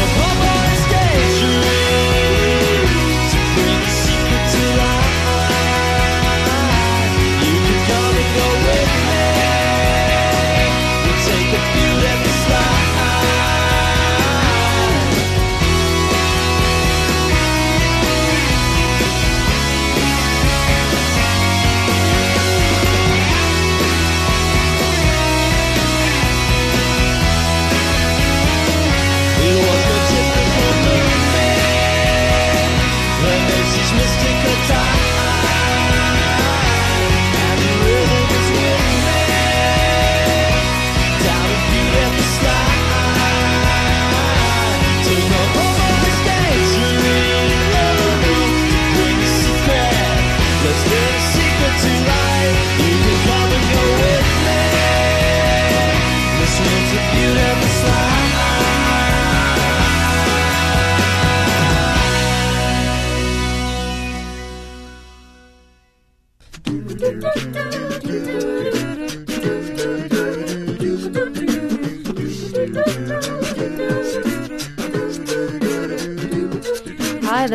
No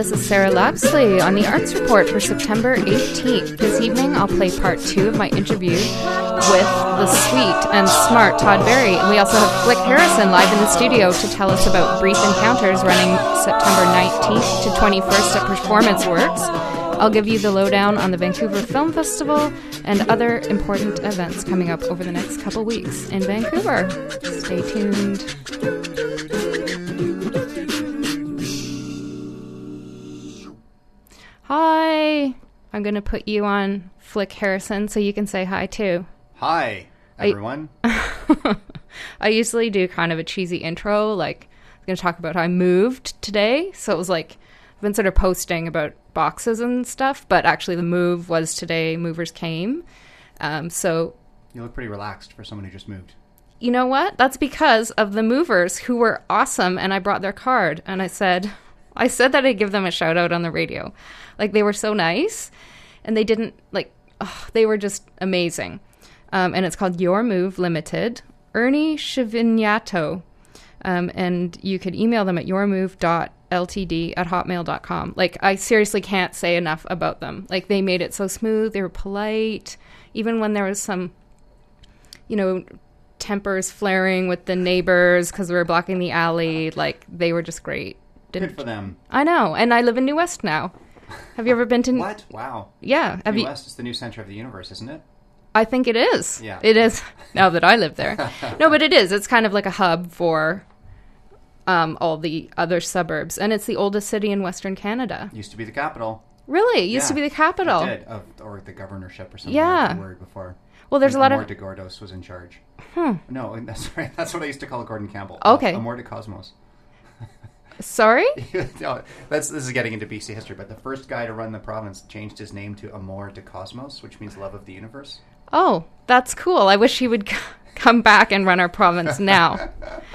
this is Sarah Lapsley on the Arts Report for September 18th. This evening, I'll play part two of my interview with the sweet and smart Todd Barry. And we also have Flick Harrison live in the studio to tell us about Brief Encounters running September 19th to 21st at Performance Works. I'll give you the lowdown on the Vancouver Film Festival and other important events coming up over the next couple weeks in Vancouver. Stay tuned. Going to put you on Flick Harrison so you can say hi too. Hi, I- everyone. I usually do kind of a cheesy intro, like I'm going to talk about how I moved today. So it was like I've been sort of posting about boxes and stuff, but actually the move was today. Movers came. Um, so you look pretty relaxed for someone who just moved. you know what? That's because of the movers who were awesome, and I brought their card, and I said, I said that I'd give them a shout out on the radio. Like they were so nice, and they didn't like. ugh, they were just amazing. Um, and it's called Your Move Limited. Ernie Chivignato. Um, and you could email them at yourmove.ltd at hotmail.com. Like, I seriously can't say enough about them. Like, they made it so smooth. They were polite. Even when there was some, you know, tempers flaring with the neighbors because we were blocking the alley, like, they were just great. Good for them. I know. And I live in New West now. Have you ever been to? What? Wow. Yeah. Have New you? West is the new center of the universe, isn't it? I think it is. Yeah. It is now that I live there. no, but it is. It's kind of like a hub for um, all the other suburbs, and it's the oldest city in Western Canada. Used to be the capital. Really, it used to be the capital. It did, of, or the governorship or something. Yeah. Like the word before. Well, there's a lot Amor of de Gordos was in charge. Hmm. No, that's right. That's what I used to call Gordon Campbell. Okay. Amor de Cosmos. sorry. No, that's this is getting into BC history, but the first guy to run the province changed his name to Amor de Cosmos, which means love of the universe. Oh, that's cool. I wish he would c- come back and run our province now.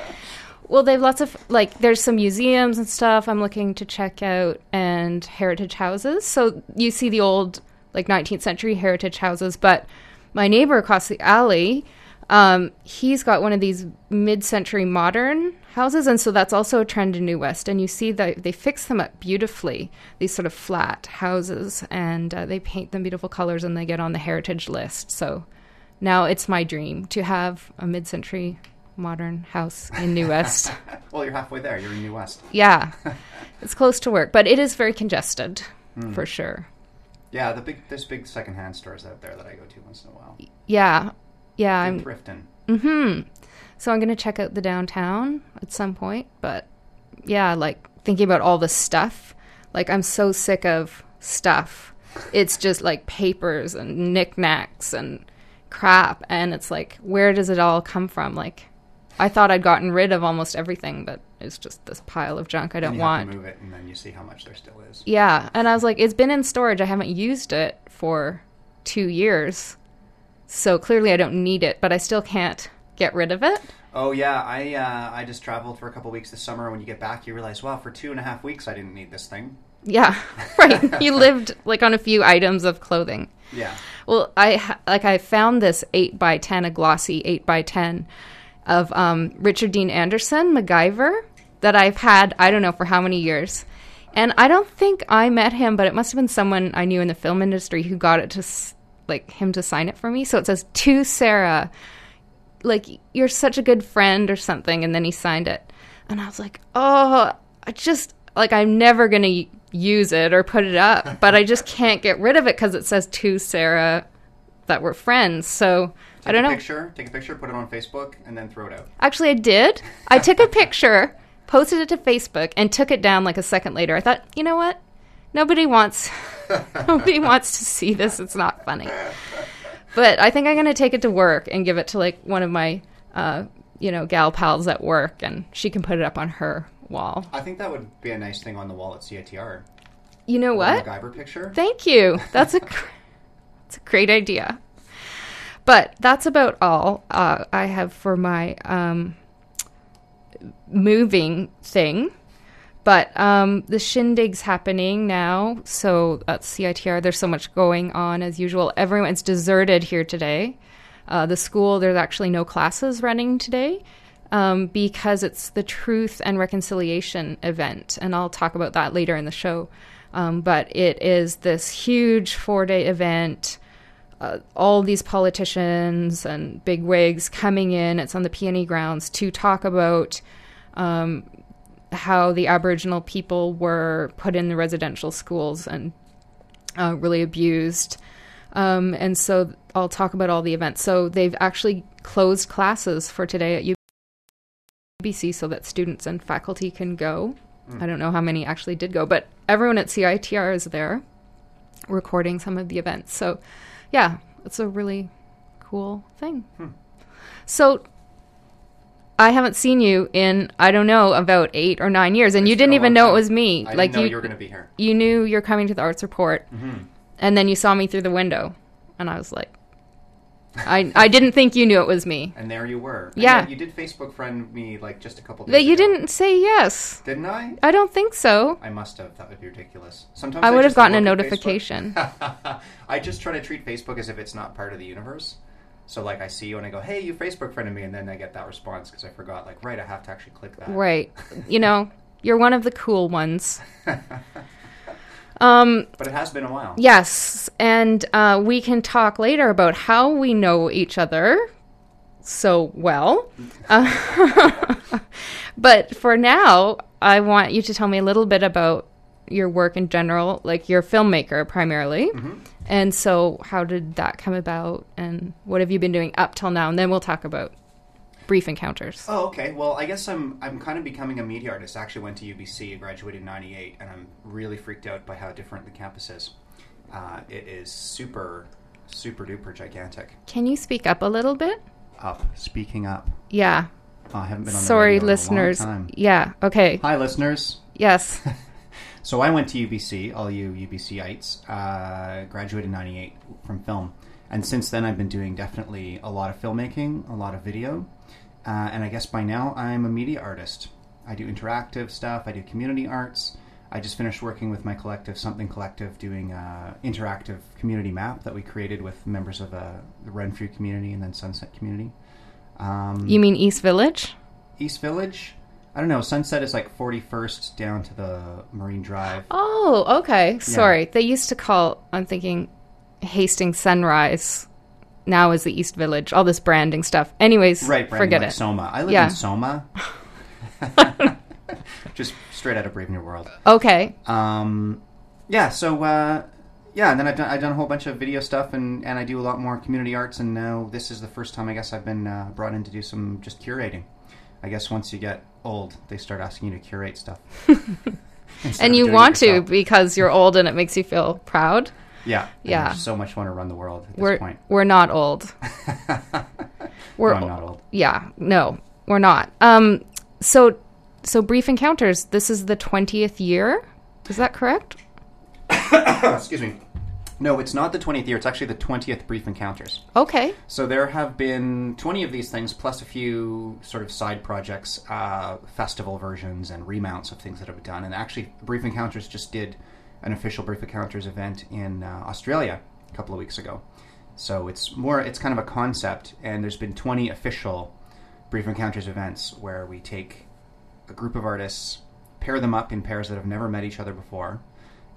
well, they have lots of like there's some museums and stuff I'm looking to check out and heritage houses. So you see the old like 19th century heritage houses, but my neighbor across the alley, um, he's got one of these mid-century modern houses, and so that's also a trend in New West. And you see that they fix them up beautifully, these sort of flat houses, and uh, they paint them beautiful colors, and they get on the heritage list. So now it's my dream to have a mid-century modern house in New West. Well, you're halfway there. You're in New West. yeah, it's close to work, but it is very congested for sure. Yeah, the big there's big secondhand stores out there that I go to once in a while. Yeah, yeah, I'm I'm thrifting. Hmm. So I'm gonna check out the downtown at some point, but yeah, like thinking about all the stuff. Like I'm so sick of stuff. It's just like papers and knickknacks and crap, and it's like, where does it all come from? Like, I thought I'd gotten rid of almost everything, but it's just this pile of junk I don't want. to move it, and then you see how much there still is. Yeah, and I was like, it's been in storage. I haven't used it for two years, so clearly I don't need it, but I still can't get rid of it. Oh yeah, I uh, I just traveled for a couple weeks this summer. When you get back, you realize, wow, for two and a half weeks I didn't need this thing. Yeah, right. you lived like on a few items of clothing. Yeah. Well, I like I found this eight by ten, a glossy eight by ten of um, Richard Dean Anderson, MacGyver, that I've had I don't know for how many years, and I don't think I met him, but it must have been someone I knew in the film industry who got it to like him to sign it for me. So it says to Sarah, like you're such a good friend or something, and then he signed it, and I was like, oh, I just like I'm never gonna use it or put it up, but I just can't get rid of it because it says to Sarah that we're friends. So I don't a know. Picture, take a picture, put it on Facebook, and then throw it out. Actually, I did. I took a picture, posted it to Facebook, and took it down like a second later. I thought, you know what? Nobody wants nobody wants to see this. It's not funny. But I think I'm gonna take it to work and give it to like one of my uh, you know, gal pals at work and she can put it up on her wall. I think that would be a nice thing on the wall at CITR. You know what? MacGyver picture. Thank you. That's a that's a great idea. But that's about all uh, I have for my um, moving thing. But um, the shindig's happening now, so at CITR, there's so much going on as usual. Everyone's deserted here today. Uh, the school, there's actually no classes running today um, because it's the Truth and Reconciliation event, and I'll talk about that later in the show. Um, but it is this huge four day event. Uh, all these politicians and big wigs coming in. It's on the PNE grounds to talk about um, how the Aboriginal people were put in the residential schools and uh, really abused. Um, and so I'll talk about all the events. So they've actually closed classes for today at UBC so that students and faculty can go. I don't know how many actually did go, but everyone at CITR is there recording some of the events. So, yeah, it's a really cool thing. So, I haven't seen you in I don't know about eight or nine years, and you didn't even know it was me. I like didn't know you, you were going to be here. you knew you're coming to the arts report, Mm-hmm. and then you saw me through the window, and I was like, I I didn't think you knew it was me. And there you were. Yeah. you did Facebook friend me like just a couple days That you ago. didn't say yes. Didn't I? I don't think so. I must have. That would be ridiculous. Sometimes I would have gotten a look at Facebook- notification. I just try to treat Facebook as if it's not part of the universe. So like I see you and I go, "Hey, you Facebook friended me," and then I get that response because I forgot. Like, right, I have to actually click that. Right. You know, you're one of the cool ones. Um, But it has been a while. yes, and uh, we can talk later about how we know each other so well. Uh, but for now, I want you to tell me a little bit about your work in general, like you're a filmmaker primarily. And so, how did that come about, and what have you been doing up till now? And then we'll talk about brief encounters. Oh, okay. Well, I guess I'm I'm kind of becoming a media artist. I actually went to UBC, graduated in '98, and I'm really freaked out by how different the campus is. Uh, it is super, super duper gigantic. Can you speak up a little bit? Up, speaking up. Yeah. Oh, I haven't been on the Sorry, radio in a long listeners. time. Yeah. Okay. Hi, listeners. Yes. So I went to UBC, all you UBCites, uh, graduated in 98 from film. And since then, I've been doing definitely a lot of filmmaking, a lot of video, uh, and I guess by now I'm a media artist. I do interactive stuff. I do community arts. I just finished working with my collective, Something Collective, doing an interactive community map that we created with members of uh, the Renfrew community and then Sunset community. Um, You mean East Village? East Village. I don't know. Sunset is like 41st down to the Marine Drive. Oh, okay. Sorry. They used to call, I'm thinking, Hastings Sunrise. Now is the East Village. All this branding stuff. Anyways, Right, Brandon, forget like it. Soma. I live Yeah. in Soma. Just straight out of Brave New World. Okay. Um, yeah, so uh, yeah, and then I've done I've done a whole bunch of video stuff, and and I do a lot more community arts, and now this is the first time I guess I've been uh, brought in to do some just curating. I guess once you get old, they start asking you to curate stuff. And you want to because you're old and it makes you feel proud. yeah, Yeah. So much want to run the world at We're this point. we're not old. We're No, not old. Yeah, no, we're not. Um, so so brief encounters. This is the twentieth year. Is that correct? Excuse me. No, it's not the 20th year. It's actually the 20th Brief Encounters. Okay. So there have been 20 of these things, plus a few sort of side projects, uh, festival versions, and remounts of things that have been done. And actually, Brief Encounters just did an official Brief Encounters event in uh, Australia a couple of weeks ago. So it's more, it's kind of a concept, and there's been 20 official Brief Encounters events where we take a group of artists, pair them up in pairs that have never met each other before,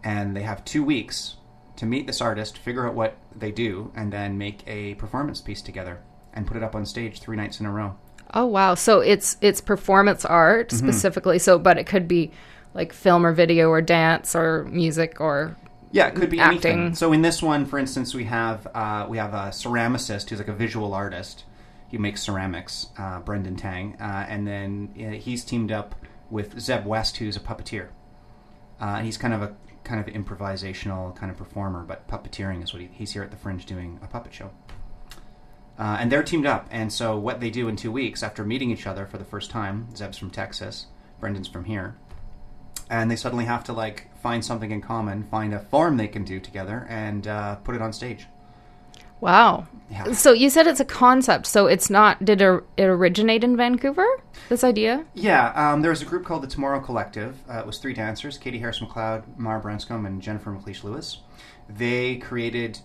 and they have two weeks to meet this artist, figure out what they do, and then make a performance piece together and put it up on stage three nights in a row. Oh wow. So it's it's performance art Mm-hmm. specifically. So, but it could be like film or video or dance or music or Yeah, it could be Acting. anything. So in this one, for instance, we have uh, we have a ceramicist who's like a visual artist. He makes ceramics, uh, Brendan Tang, uh, and then uh, he's teamed up with Zeb West, who's a puppeteer. Uh, and he's kind of a kind of improvisational kind of performer, but puppeteering is what he, he's here at the Fringe doing a puppet show. Uh, and they're teamed up, and so what they do in two weeks after meeting each other for the first time, Zeb's from Texas, Brendan's from here, and they suddenly have to like find something in common, find a form they can do together, and uh, put it on stage. Wow. Yeah. So you said it's a concept. So it's not. Did it originate in Vancouver? This idea? Yeah, um, there was a group called the Tomorrow Collective. Uh, it was three dancers: Katie Harris McLeod, Mara Branscombe, and Jennifer McLeish Lewis. They created,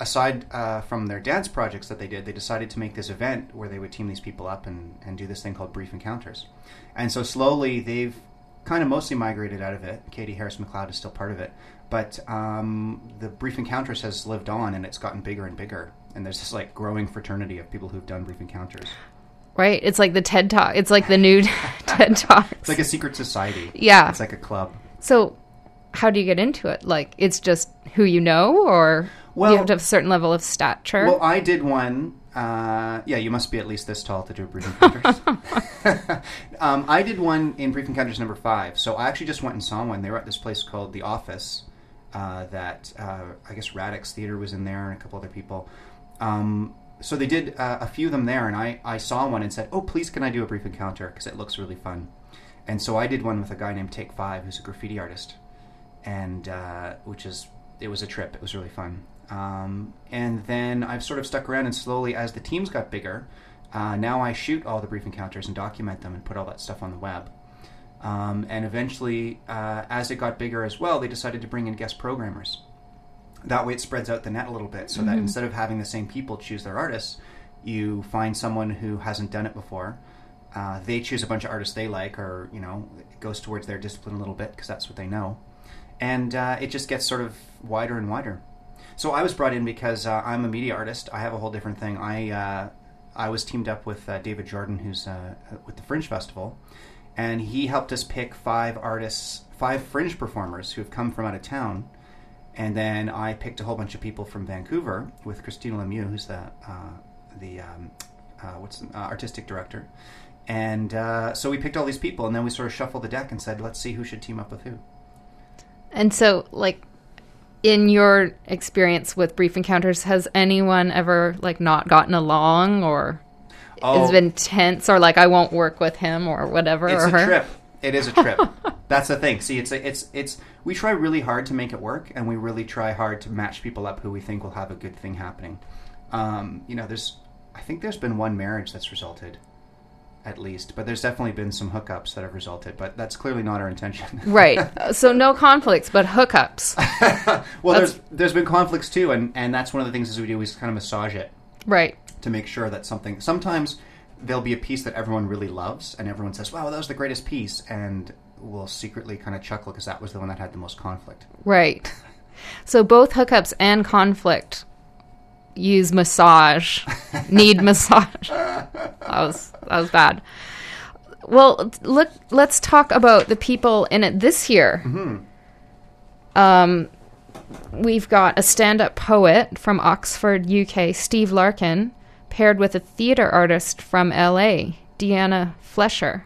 aside uh, from their dance projects that they did, they decided to make this event where they would team these people up and, and do this thing called Brief Encounters. And so slowly they've kind of mostly migrated out of it. Katie Harris McLeod is still part of it, but um, the Brief Encounters has lived on and it's gotten bigger and bigger. And there's this like growing fraternity of people who've done Brief Encounters. Right. It's like the TED Talk. It's like the new TED Talks. It's like a secret society. Yeah. It's like a club. So, how do you get into it? Like, it's just who you know, or Well- you have to have a certain level of stature. Well, I did one. Uh, yeah, you must be at least this tall to do a brief encounters. um, I did one in brief encounters number five. So I actually just went and saw one. They were at this place called the Office. Uh, that uh, I guess Radix Theater was in there and a couple other people. Um, so they did uh, a few of them there, and I, I saw one and said, "Oh, please, can I do a brief encounter? Because it looks really fun." And so I did one with a guy named Take Five, who's a graffiti artist, and uh, which is it was a trip. It was really fun. Um, and then I've sort of stuck around, and slowly, as the teams got bigger, uh, now I shoot all the brief encounters and document them and put all that stuff on the web. Um, and eventually, uh, as it got bigger as well, they decided to bring in guest programmers. That way, it spreads out the net a little bit, so that instead of having the same people choose their artists, you find someone who hasn't done it before. Uh, they choose a bunch of artists they like, or you know, it goes towards their discipline a little bit because that's what they know, and uh, it just gets sort of wider and wider. So I was brought in because uh, I'm a media artist. I have a whole different thing. I uh, I was teamed up with uh, David Jordan, who's uh, with the Fringe Festival, and he helped us pick five artists, five Fringe performers who have come from out of town. And then I picked a whole bunch of people from Vancouver with Christina Lemieux, who's the uh, the um, uh, what's the, uh, artistic director. And uh, so we picked all these people, and then we sort of shuffled the deck and said, let's see who should team up with who. and so, like, in your experience with brief encounters, has anyone ever like not gotten along, or Oh. has been tense, or like I won't work with him or whatever It's or a her? trip. It is a trip. That's the thing. See, it's a, it's it's we try really hard to make it work, and we really try hard to match people up who we think will have a good thing happening. Um, you know, there's I think there's been one marriage that's resulted, at least, but there's definitely been some hookups that have resulted. But that's clearly not our intention. Right. so no conflicts, but hookups. well, That's- there's there's been conflicts too, and and that's one of the things as we do. We kind of massage it Right. To make sure that something. Sometimes there'll be a piece that everyone really loves, and everyone says, "Wow, that was the greatest piece," and we'll secretly kind of chuckle because that was the one that had the most conflict. Right. So both hookups and conflict use massage, need massage. That was that was bad. Well, look. Let's talk about the people in it this year. Um, we've got a stand-up poet from Oxford, UK, Steve Larkin, paired with a theater artist from LA, Deanna Fleysher.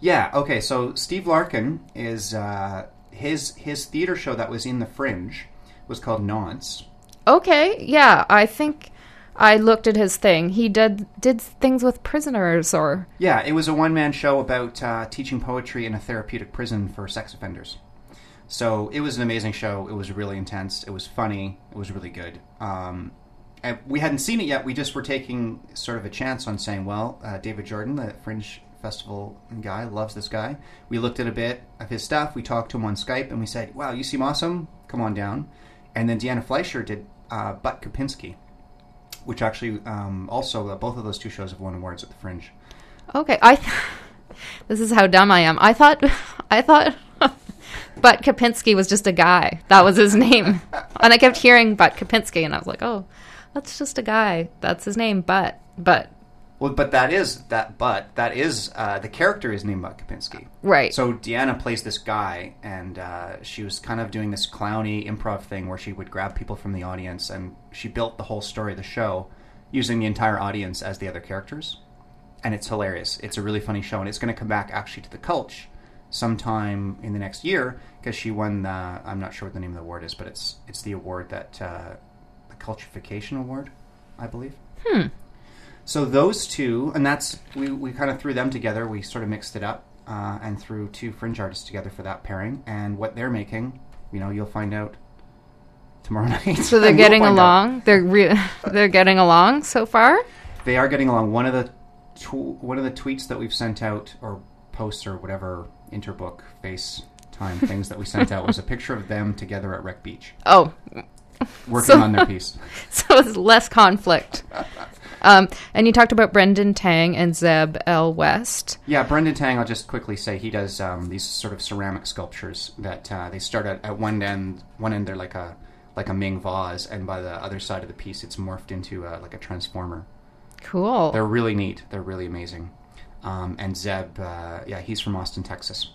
Yeah. Okay. So Steve Larkin is uh, his his theater show that was in the Fringe was called Nonce. Okay, yeah, I think I looked at his thing. He did did things with prisoners or Yeah, it was a one man show about uh, teaching poetry in a therapeutic prison for sex offenders. So it was an amazing show. It was really intense. It was funny. It was really good. Um, we hadn't seen it yet. We just were taking sort of a chance on saying, well, uh, David Jordan, the Fringe Festival guy, loves this guy. We looked at a bit of his stuff. We talked to him on Skype and we said, wow, you seem awesome. Come on down. And then Deanna Fleysher did uh, Butt Kapinski, which actually um, also, uh, both of those two shows have won awards at the Fringe. Okay, I th- This is how dumb I am. I thought I thought Butt Kapinski was just a guy. That was his name. And I kept hearing Butt Kapinski and I was like, "Oh, that's just a guy. That's his name, but but Well, but that is that. But that is uh, the character is named Buck Kapinski. right. So Deanna plays this guy, and uh, she was kind of doing this clowny improv thing where she would grab people from the audience, and she built the whole story of the show using the entire audience as the other characters, and it's hilarious. It's a really funny show, and it's going to come back actually to the Cultch sometime in the next year because she won. The, I'm not sure what the name of the award is, but it's it's the award that uh, the Cultchivation Award, I believe. Hmm. So those two, and that's we, we kind of threw them together. We sort of mixed it up uh, and threw two fringe artists together for that pairing. And what they're making, you know, you'll find out tomorrow night. So they're getting out. along. They're re- they're getting along so far. They are getting along. One of the tw- one of the tweets that we've sent out or posts or whatever interbook FaceTime things that we sent out was a picture of them together at Wreck Beach Oh, working So- on their piece. so it's less conflict. Um, and you talked about Brendan Tang and Zeb L. West. Yeah, Brendan Tang. I'll just quickly say he does um, these sort of ceramic sculptures that uh, they start at, at one end. One end they're like a like a Ming vase, and by the other side of the piece, it's morphed into a, like a transformer. Cool. They're really neat. They're really amazing. Um, and Zeb, uh, yeah, he's from Austin, Texas,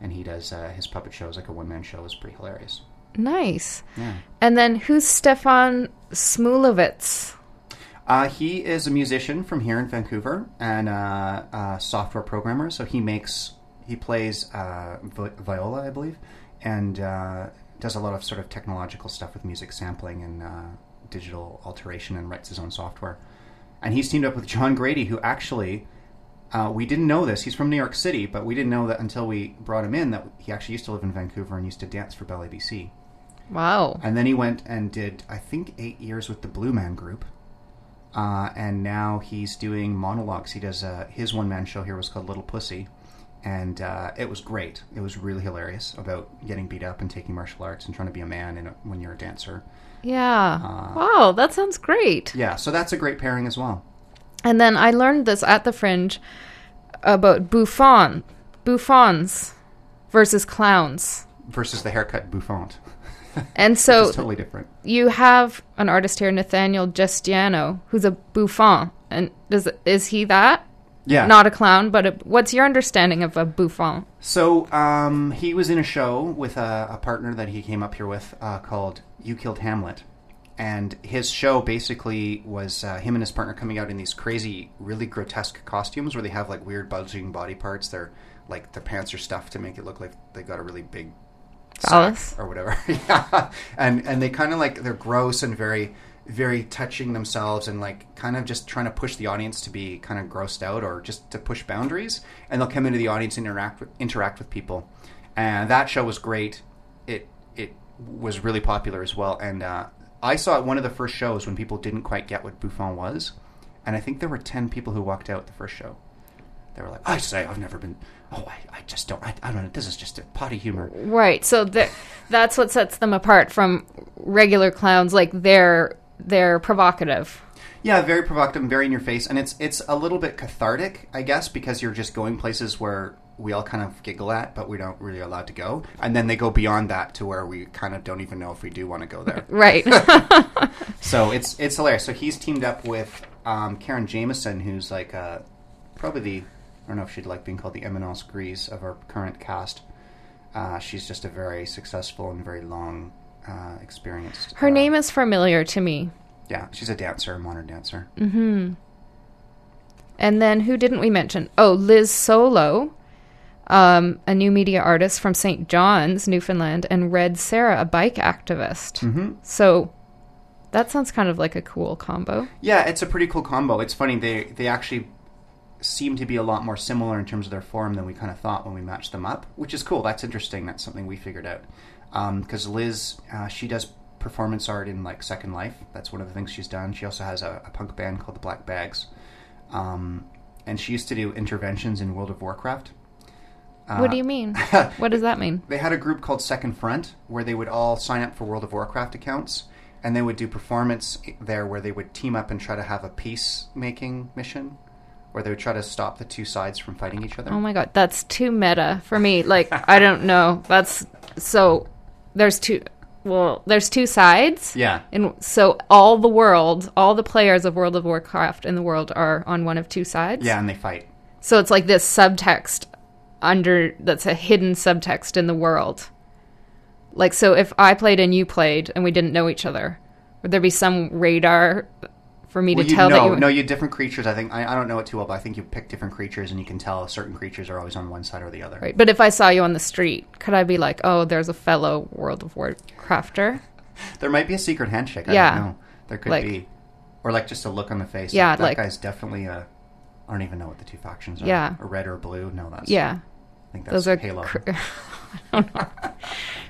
and he does uh, his puppet shows like a one man show. is pretty hilarious. Nice. Yeah. And then who's Stefan Smulovitz? Uh, he is a musician from here in Vancouver and uh, a software programmer. So he makes he plays uh, vi- viola, I believe, and uh, does a lot of sort of technological stuff with music sampling and uh, digital alteration, and writes his own software. And he's teamed up with John Grady, who actually uh, we didn't know this. He's from New York City, but we didn't know that until we brought him in that he actually used to live in Vancouver and used to dance for Ballet BC. Wow. And then he went and did, I think, eight years with the Blue Man Group. Uh, and now he's doing monologues. He does uh, his one man show here was called Little Pussy, and uh, it was great. It was really hilarious about getting beat up and taking martial arts and trying to be a man in a, when you're a dancer. Yeah. Uh, wow, that sounds great. Yeah, so that's a great pairing as well. And then I learned this at the Fringe about Bouffon, Bouffons versus clowns. Versus the haircut bouffant, And so totally different. you have an artist here, Nathaniel Gestiano, who's a Bouffon. And does is he that? Yeah. Not a clown, but a, what's your understanding of a Bouffon? So um, he was in a show with a, a partner that he came up here with uh, called "You Killed Hamlet," and his show basically was uh, him and his partner coming out in these crazy, really grotesque costumes where they have like weird bulging body parts. They're like their pants are stuffed to make it look like they got a really big Phallus? or whatever. yeah, and and they kind of like they're gross and very very touching themselves and like kind of just trying to push the audience to be kind of grossed out or just to push boundaries. And they'll come into the audience and interact with, interact with people. And that show was great. It it was really popular as well. And uh, I saw it one of the first shows when people didn't quite get what Bouffon was. And I think there were ten people who walked out the first show. They were like, "I say, I've never been. Oh, I, I just don't. I, I don't know. This is just a potty humor." Right. So th- that's what sets them apart from regular clowns. Like they're they're provocative. Yeah, very provocative, and very in your face, and it's it's a little bit cathartic, I guess, because you're just going places where we all kind of giggle at, but we don't really allowed to go, and then they go beyond that to where we kind of don't even know if we do want to go there. Right. so it's it's hilarious. So he's teamed up with um, Karen Jamieson, who's like uh, probably the I don't know if she'd like being called the Eminence Grise of our current cast. Uh, she's just a very successful and very long uh, experienced. Her uh, name is familiar to me. yeah, she's a dancer, a modern dancer. Hmm. And then who didn't we mention? Oh, Liz Solo, um, a new media artist from St. John's, Newfoundland, and Red Sarah, a bike activist. Mm-hmm. So that sounds kind of like a cool combo. Yeah, it's a pretty cool combo. It's funny they they actually seem to be a lot more similar in terms of their form than we kind of thought when we matched them up, which is cool. That's interesting. That's something we figured out because Liz uh, she does performance art in like Second Life. That's one of the things she's done. She also has a, a punk band called the Black Bags, um, and she used to do interventions in World of Warcraft. what do you mean? what does that mean? They had a group called Second Front where they would all sign up for World of Warcraft accounts and they would do performance there where they would team up and try to have a peacemaking mission where they would try to stop the two sides from fighting each other. Oh my god, that's too meta for me. Like I don't know. That's so. There's two. Well, there's two sides. Yeah. And so all the world, all the players of World of Warcraft in the world are on one of two sides. Yeah, and they fight. So it's like this subtext under that's a hidden subtext in the world. Like so if I played and you played and we didn't know each other, would there be some radar for me Well, to you tell know, that you no, you different creatures. I think I, I don't know it too well, but I think you pick different creatures, and you can tell certain creatures are always on one side or the other. Right. But if I saw you on the street, could I be like, "Oh, there's a fellow World of Warcrafter"? There might be a secret handshake. I Yeah. don't know. There could Like- be, or like just a look on the face. Yeah, that like- guy's definitely a. I don't even know what the two factions are. Yeah. red or blue. No, that's Yeah. I think that's Those are Halo. cr- I don't know.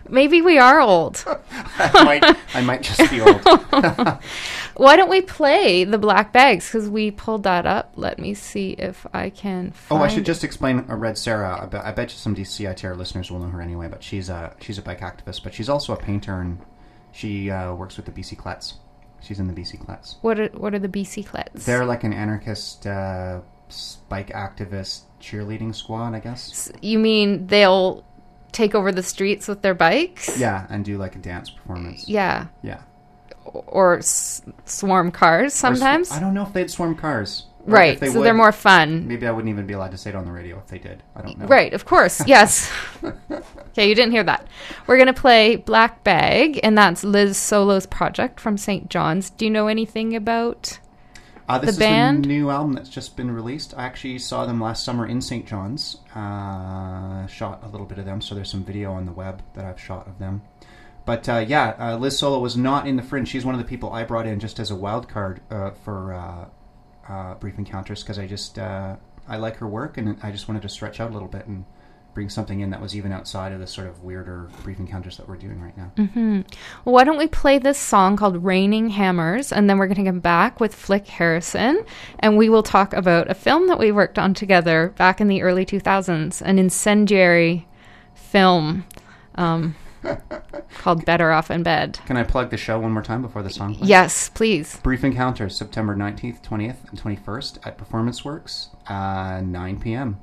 Maybe we are old. I might, I might just be old. Why don't we play the Black Bags? Because we pulled that up. Let me see if I can. Oh, I should just explain uh, Red Sarah. I bet, I bet you some DCITR listeners will know her anyway. But she's a she's a bike activist, but she's also a painter, and she uh, works with the BC Klets. She's in the BC Klets. What are what are the BC Klets? They're like an anarchist uh, bike activist cheerleading squad, I guess. You mean they'll take over the streets with their bikes? Yeah, and do like a dance performance. Yeah. yeah. Or s- swarm cars Or sw- sometimes. I don't know if they'd swarm cars. Right. they so would, they're more fun. Maybe I wouldn't even be allowed to say it on the radio if they did. I don't know. Right, of course. Yes. okay, you didn't hear that. We're going to play Black Bag, and that's Liz Solo's project from St. John's. Do you know anything about. Uh, this The band? is the new album that's just been released. I actually saw them last summer in St. John's. Uh, shot a little bit of them, so there's some video on the web that I've shot of them. But uh, yeah, uh, Liz Solo was not in the fringe. She's one of the people I brought in just as a wild card uh, for uh, uh, Brief Encounters because I just uh, I like her work and I just wanted to stretch out a little bit and bring something in that was even outside of the sort of weirder Brief Encounters that we're doing right now. Well, why don't we play this song called Raining Hammers, and then we're going to come back with Flick Harrison, and we will talk about a film that we worked on together back in the early 2000s, an incendiary film um, called Better Off in Bed. Can I plug the show one more time before the song? plays? Yes, please. Brief Encounters, September 19th, 20th, and 21st at Performance Works, uh, 9 p.m.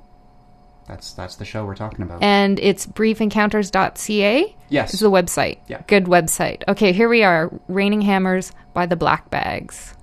That's that's the show we're talking about. And it's briefencounters.ca yes. This is the website. Yeah. Good website. Okay, here we are Raining Hammers by the Black Bags.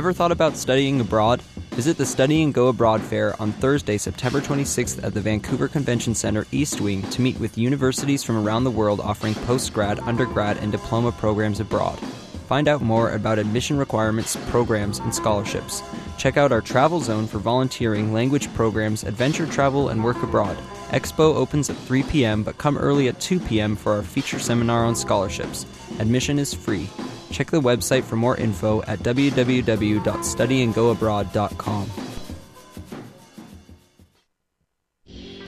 Ever thought about studying abroad? Visit the Study and Go Abroad Fair on Thursday, September 26th at the Vancouver Convention Center East Wing to meet with universities from around the world offering postgrad, undergrad, and diploma programs abroad. Find out more about admission requirements, programs, and scholarships. Check out our travel zone for volunteering, language programs, adventure travel, and work abroad. Expo opens at 3 p.m., but come early at 2 p.m. for our feature seminar on scholarships. Admission is free. Check the website for more info at www.studyandgoabroad.com.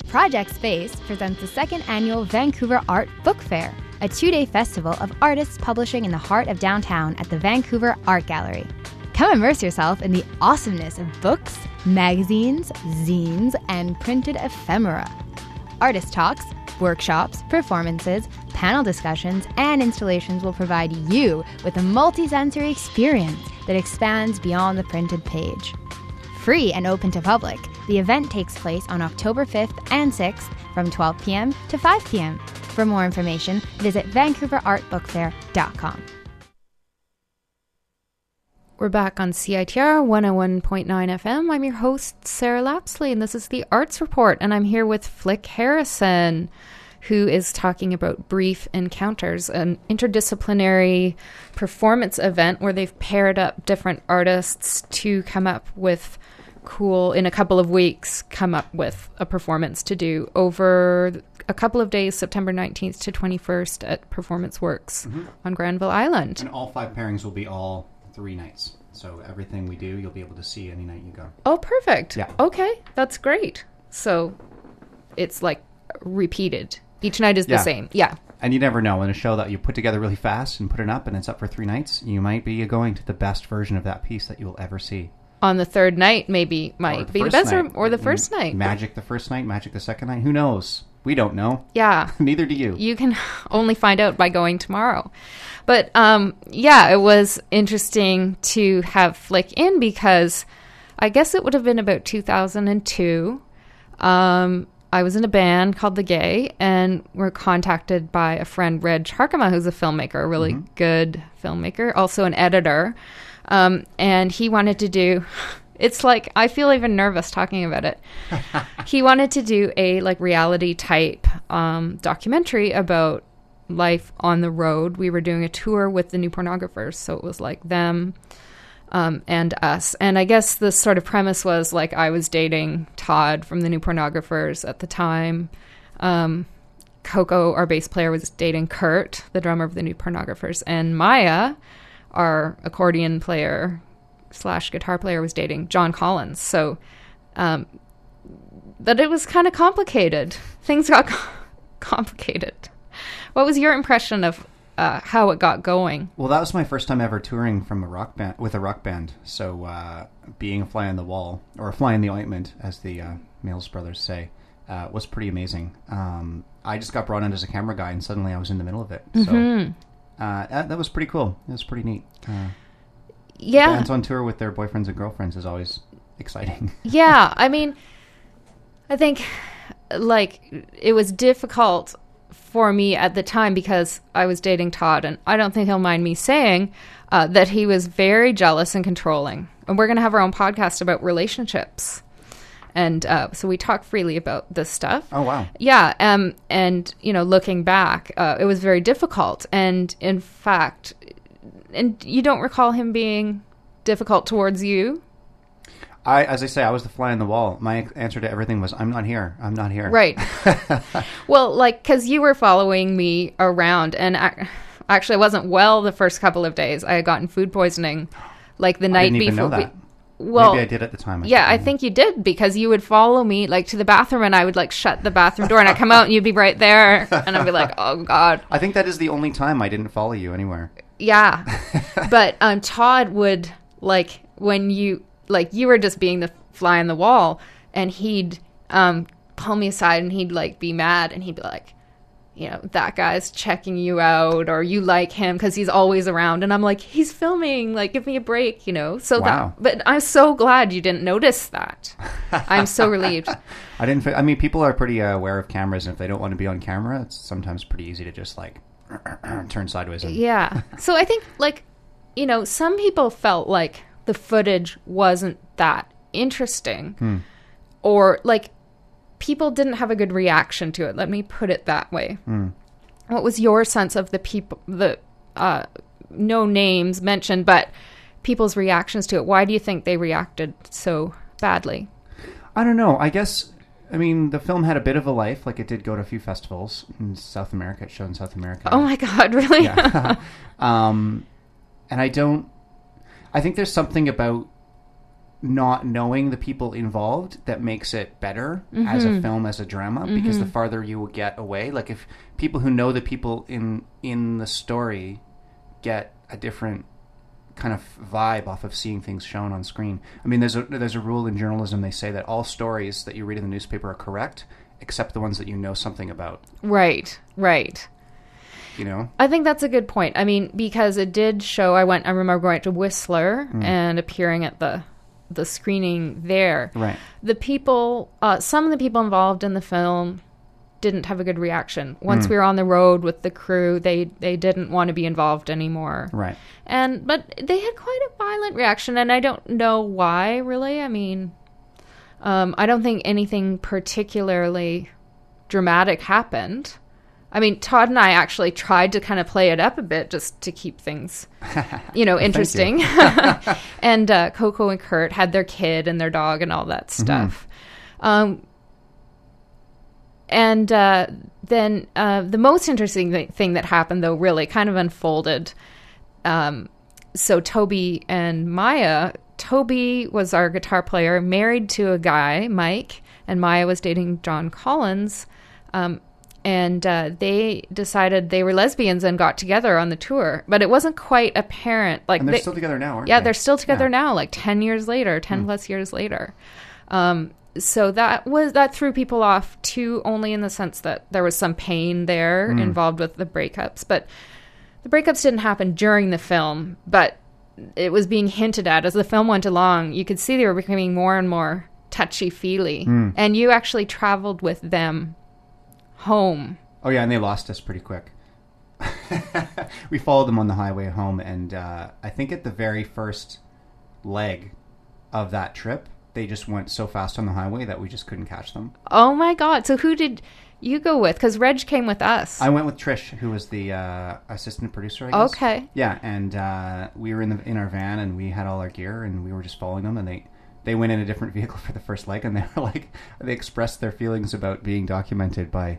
Project Space presents the second annual Vancouver Art Book Fair, a two day festival of artists publishing in the heart of downtown at the Vancouver Art Gallery. Come immerse yourself in the awesomeness of books, magazines, zines, and printed ephemera. Artist talks, workshops, performances, panel discussions, and installations will provide you with a multisensory experience that expands beyond the printed page. Free and open to public, the event takes place on October 5th and 6th from 12 p.m. to 5 p.m. For more information, visit vancouverartbookfair.com. We're back on CITR 101.9 FM. I'm your host, Sarah Lapsley, and this is the Arts Report. And I'm here with Flick Harrison, who is talking about Brief Encounters, an interdisciplinary performance event where they've paired up different artists to come up with cool, in a couple of weeks, come up with a performance to do over a couple of days, September 19th to 21st at Performance Works mm-hmm. on Granville Island. And all five pairings will be all three nights. So everything we do, you'll be able to see any night you go. Oh, perfect. Yeah. Okay, that's great. So it's like repeated. Each night is Yeah. the same. Yeah. And you never know. In a show that you put together really fast and put it up and it's up for three nights, you might be going to the best version of that piece that you will ever see. On the third night, maybe Or might be the best, or, night. or the Mm, first night. Magic the first night, magic the second night. Who knows? We don't know. yeah. Neither do you. you can only find out by going tomorrow. But um, yeah, it was interesting to have Flick in because I guess it would have been about 2002. Um, I was in a band called The Gay, and we're contacted by a friend, Reg Harkema, who's a filmmaker, a really good filmmaker, also an editor. Um, and he wanted to do It's like I feel even nervous talking about it. he wanted to do a like reality type um, documentary about life on the road. We were doing a tour with the new pornographers, so it was like them um, and us. And I guess the sort of premise was like I was dating Todd from the new pornographers at the time. Um, Coco, our bass player, was dating Kurt, the drummer of the new pornographers, and Maya, our accordion player slash guitar player, was dating John Collins. So, um, that it was kind of complicated. Things got complicated. What was your impression of uh, how it got going? Well, that was my first time ever touring from a rock band with a rock band. So uh, being a fly on the wall or a fly in the ointment, as the uh, Mills brothers say, uh, was pretty amazing. Um, I just got brought in as a camera guy, and suddenly I was in the middle of it. So uh, that, that was pretty cool. It was pretty neat. Uh, Yeah, Bands on tour with their boyfriends and girlfriends is always exciting. yeah i mean i think like it was difficult for me at the time because i was dating todd and i don't think he'll mind me saying uh, that he was very jealous and controlling. And we're going to have our own podcast about relationships. And uh, so we talk freely about this stuff. Oh wow! yeah, um, and you know, looking back, uh, it was very difficult, and in fact, and you don't recall him being difficult towards you, I, as I say, I was the fly on the wall. My answer to everything was, "I'm not here. I'm not here." right? well, like because you were following me around, and I, actually, I wasn't well the first couple of days. I had gotten food poisoning, like the I night didn't even before. know that. we- well, Maybe I did at the time. Yeah, I think you did because you would follow me like to the bathroom, and I would like shut the bathroom door, and I'd come out, and you'd be right there, and I'd be like, "Oh God." I think that is the only time I didn't follow you anywhere. Yeah. but um Todd would like when you like you were just being the fly on the wall and he'd um pull me aside and he'd like be mad and he'd be like you know that guy's checking you out or you like him because he's always around and i'm like he's filming like give me a break you know so Wow. that but i'm so glad you didn't notice that i'm so relieved I didn't. I mean, people are pretty uh, aware of cameras, and if they don't want to be on camera, it's sometimes pretty easy to just like turn sideways. And, Yeah. So I think like you know, some people felt like the footage wasn't that interesting. Or like people didn't have a good reaction to it. Let me put it that way. What was your sense of the people the uh no names mentioned but people's reactions to it? Why do you think they reacted so badly? I don't know. I guess. I mean, the film had a bit of a life. Like it did go to a few festivals in South America. It showed in South America. Oh my god, really? yeah. um, and I don't. I think there's something about not knowing the people involved that makes it better as a mm-hmm. film as a drama because the mm-hmm. farther you will get away like if people who know the people in in the story get a different kind of vibe off of seeing things shown on screen. I mean there's a there's a rule in journalism they say that all stories that you read in the newspaper are correct except the ones that you know something about. Right, right. You know I think that's a good point. I mean, because it did show. I went. I remember going to Whistler Hmm. and appearing at the the screening there. right The people, uh, some of the people involved in the film, didn't have a good reaction. Once we were on the road with the crew, they they didn't want to be involved anymore. right And but they had quite a violent reaction, and I don't know why. Really, I mean, um, I don't think anything particularly dramatic happened. I mean, Todd and I actually tried to kind of play it up a bit just to keep things, you know, interesting. and uh, Coco and Kurt had their kid and their dog and all that stuff. Um, and uh, then uh, the most interesting thing that happened, though, really kind of unfolded. Um, so Toby and Maya, Toby was our guitar player, married to a guy, Mike, and Maya was dating John Collins. Um, and uh, they decided they were lesbians and got together on the tour, but it wasn't quite apparent. Like and they're they- still together now aren't yeah, they? they're still together Yeah. Now, like ten years later, ten plus years later. Um, so that was that threw people off too, only in the sense that there was some pain there Hmm. involved with the breakups, but the breakups didn't happen during the film, but it was being hinted at as the film went along. You could see they were becoming more and more touchy feely, Hmm. and you actually traveled with them home. Oh yeah, and they lost us pretty quick. we followed them on the highway home, and uh, I think at the very first leg, of that trip. They just went so fast on the highway that we just couldn't catch them. Oh my god! So who did you go with? Because Reg came with us. I went with Trish, who was the uh, assistant producer. I guess. Okay. Yeah, and uh, we were in the in our van, and we had all our gear, and we were just following them, and they they went in a different vehicle for the first leg, and they were like they expressed their feelings about being documented by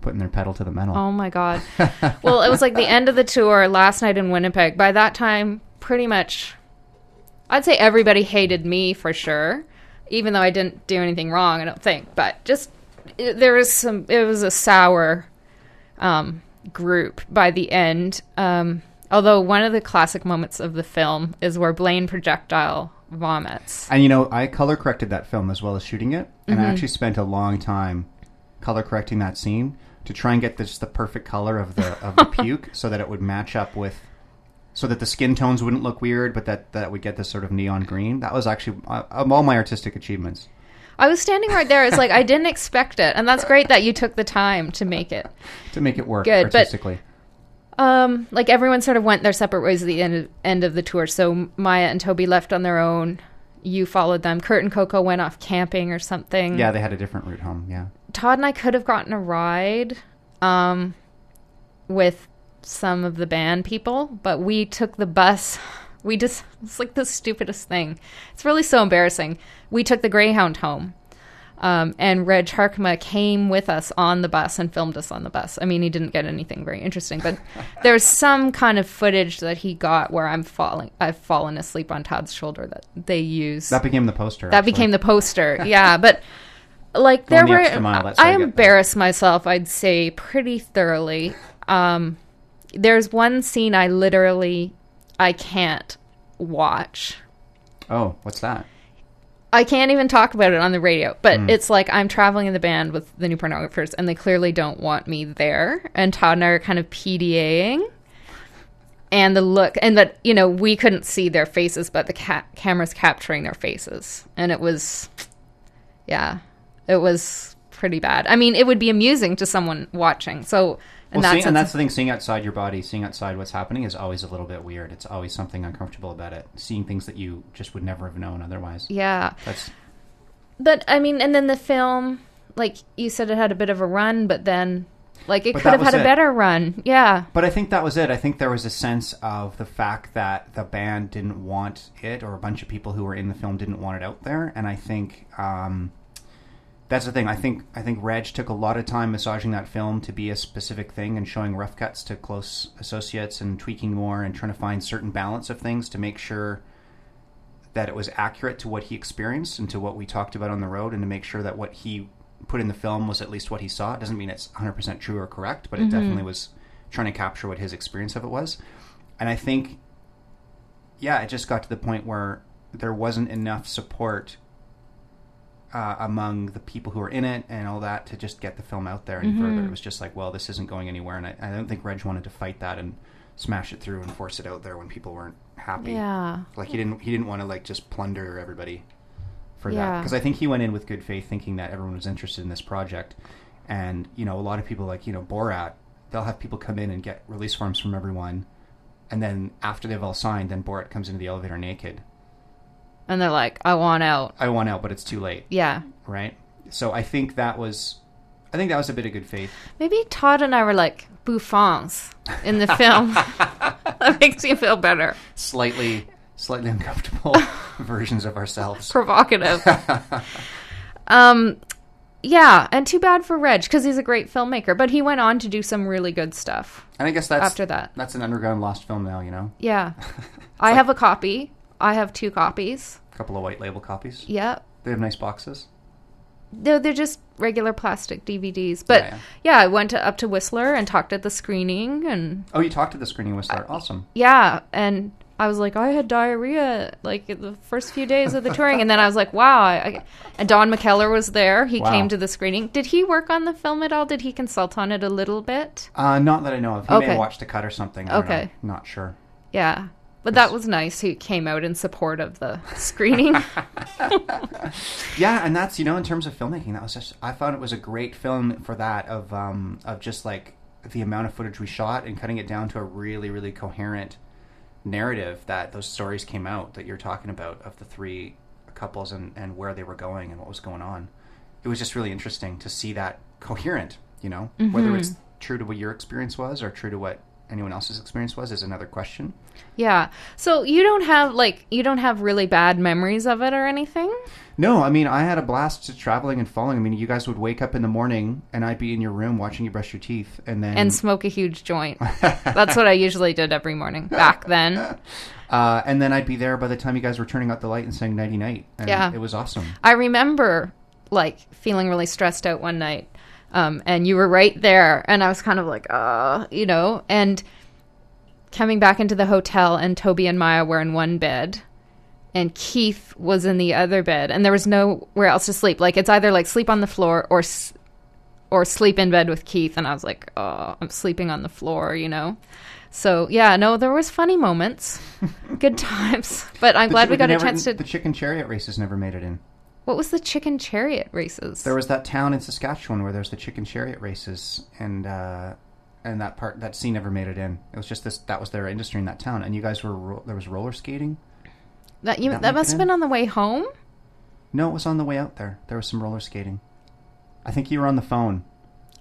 putting their pedal to the metal. Oh my god. well, it was like the end of the tour last night in Winnipeg. By that time, pretty much I'd say everybody hated me for sure, even though I didn't do anything wrong, I don't think. But just it, there was some it was a sour um group by the end. Um although one of the classic moments of the film is where Blaine projectile vomits. And you know, I color corrected that film as well as shooting it, and Mm-hmm. I actually spent a long time color correcting that scene to try and get this the perfect color of the of the puke, so that it would match up with, so that the skin tones wouldn't look weird, but that that would get this sort of neon green. That was actually uh, of all my artistic achievements I was standing right there. It's like I didn't expect it, and that's great that you took the time to make it. to make it work Good, but- artistically. Um, like everyone sort of went their separate ways at the end of, end of the tour. So Maya and Toby left on their own. You followed them. Kurt and Coco went off camping or something. yeah, they had a different route home. Yeah, Todd and I could have gotten a ride, um, with some of the band people, but we took the bus. We just it's like the stupidest thing. It's really so embarrassing. We took the Greyhound home. Um, and Reg Harkema came with us on the bus and filmed us on the bus. I mean, he didn't get anything very interesting, but there's some kind of footage that he got where I'm falling, I've fallen asleep on Todd's shoulder that they use. that became the poster. That actually. became the poster. Yeah, but like Going there the were, mile, I you embarrassed myself. I'd say pretty thoroughly. Um, there's one scene I literally I can't watch. Oh, what's that? I can't even talk about it on the radio, but Hmm. it's like I'm traveling in the band with the new pornographers, and they clearly don't want me there. And Todd and I are kind of PDAing. And the look, and that, you know, we couldn't see their faces, but the ca- camera's capturing their faces. And it was, yeah, it was pretty bad. I mean, it would be amusing to someone watching. So, in Well, that see, and that's the thing. Seeing outside your body, seeing outside what's happening, is always a little bit weird. It's always something uncomfortable about it. Seeing things that you just would never have known otherwise. yeah. That's But I mean, and then the film, like you said, it had a bit of a run, but then, like, it could have had was a better run. Yeah. But I think that was it. I think there was a sense of the fact that the band didn't want it, or a bunch of people who were in the film didn't want it out there. And I think um, that's the thing. I think I think Reg took a lot of time massaging that film to be a specific thing and showing rough cuts to close associates and tweaking more and trying to find certain balance of things to make sure that it was accurate to what he experienced and to what we talked about on the road, and to make sure that what he put in the film was at least what he saw. It doesn't mean it's 100% true or correct, but it mm-hmm. definitely was trying to capture what his experience of it was. And I think, yeah, it just got to the point where there wasn't enough support uh, among the people who were in it and all that to just get the film out there any further. It was just like, well, this isn't going anywhere. And I, I don't think Reg wanted to fight that and smash it through and force it out there when people weren't happy. Yeah. Like he didn't he didn't want to like just plunder everybody for that because I think he went in with good faith thinking that everyone was interested in this project and you know a lot of people like you know Borat they'll have people come in and get release forms from everyone and then after they've all signed then Borat comes into the elevator naked And they're like, I want out. I want out but it's too late Yeah. right so I think that was I think that was a bit of good faith Maybe Todd and I were like bouffons in the film. that makes me feel better. slightly slightly uncomfortable versions of ourselves Provocative. um, yeah, and too bad for Reg because he's a great filmmaker, but he went on to do some really good stuff. and I guess that's After that. that's an underground lost film now you know Yeah. I have a copy. I have two copies. A couple of white label copies Yep. they have nice boxes No, they're just regular plastic DVDs. But Yeah, yeah, yeah. I went to, up to Whistler and talked at the screening, and Oh, you talked at the screening whistler. Awesome. yeah, and I was like, I had diarrhea like the first few days of the touring, and then I was like, wow. I, I, and Don McKellar was there. He Wow. came to the screening. Did he work on the film at all? Did he consult on it a little bit? Uh, not that I know of. He may Okay. have watched a cut or something. I don't Okay. know. Not sure. Yeah. But that was nice. He came out in support of the screening. Yeah, and that's you know in terms of filmmaking, that was just I thought it was a great film for that of um of just like the amount of footage we shot and cutting it down to a really really coherent narrative that those stories came out that you're talking about of the three couples and, and where they were going and what was going on. It was just really interesting to see that coherent, you know, whether it's true to what your experience was or true to what anyone else's experience was is another question. Yeah. So you don't have like you don't have really bad memories of it or anything? No, I mean, I had a blast to traveling and falling. I mean, you guys would wake up in the morning and I'd be in your room watching you brush your teeth and then And smoke a huge joint. That's what I usually did every morning back then. uh, and then I'd be there by the time you guys were turning out the light and saying nighty night. And Yeah. it was awesome. I remember like feeling really stressed out one night. Um, and you were right there and I was kind of like, uh, you know, and coming back into the hotel and Toby and Maya were in one bed and Keith was in the other bed and there was nowhere else to sleep. Like it's either like sleep on the floor or s- or sleep in bed with Keith and I was like, "Oh, I'm sleeping on the floor," you know. So, yeah, no, there was funny moments. Good times. But I'm The glad we got a never- chance to The chicken chariot races never made it in. What was the chicken chariot races? There was that town in Saskatchewan where there's the chicken chariot races, and uh, and that part that scene never made it in. It was just this that was their industry in that town, and you guys were ro- there was roller skating. that you, that that must have been on the way home. No, it was on the way out there. There was some roller skating. I think you were on the phone.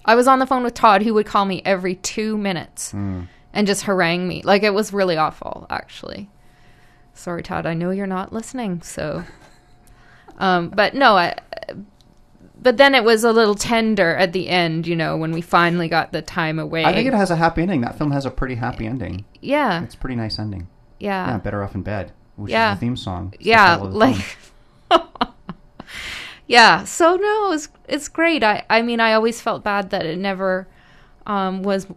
I was on the phone with Todd, who would call me every two minutes Hmm. and just harangue me. Like it was really awful, actually. Sorry, Todd. I know you're not listening. So, um, but no, I. But then it was a little tender at the end, you know, when we finally got the time away. I think it has a happy ending. That film has a pretty happy ending. yeah, It's a pretty nice ending. Yeah, yeah, better off in bed, which Yeah. is the theme song. It's yeah. Like, yeah. So no, it's it's great. I I mean, I always felt bad that it never um, was,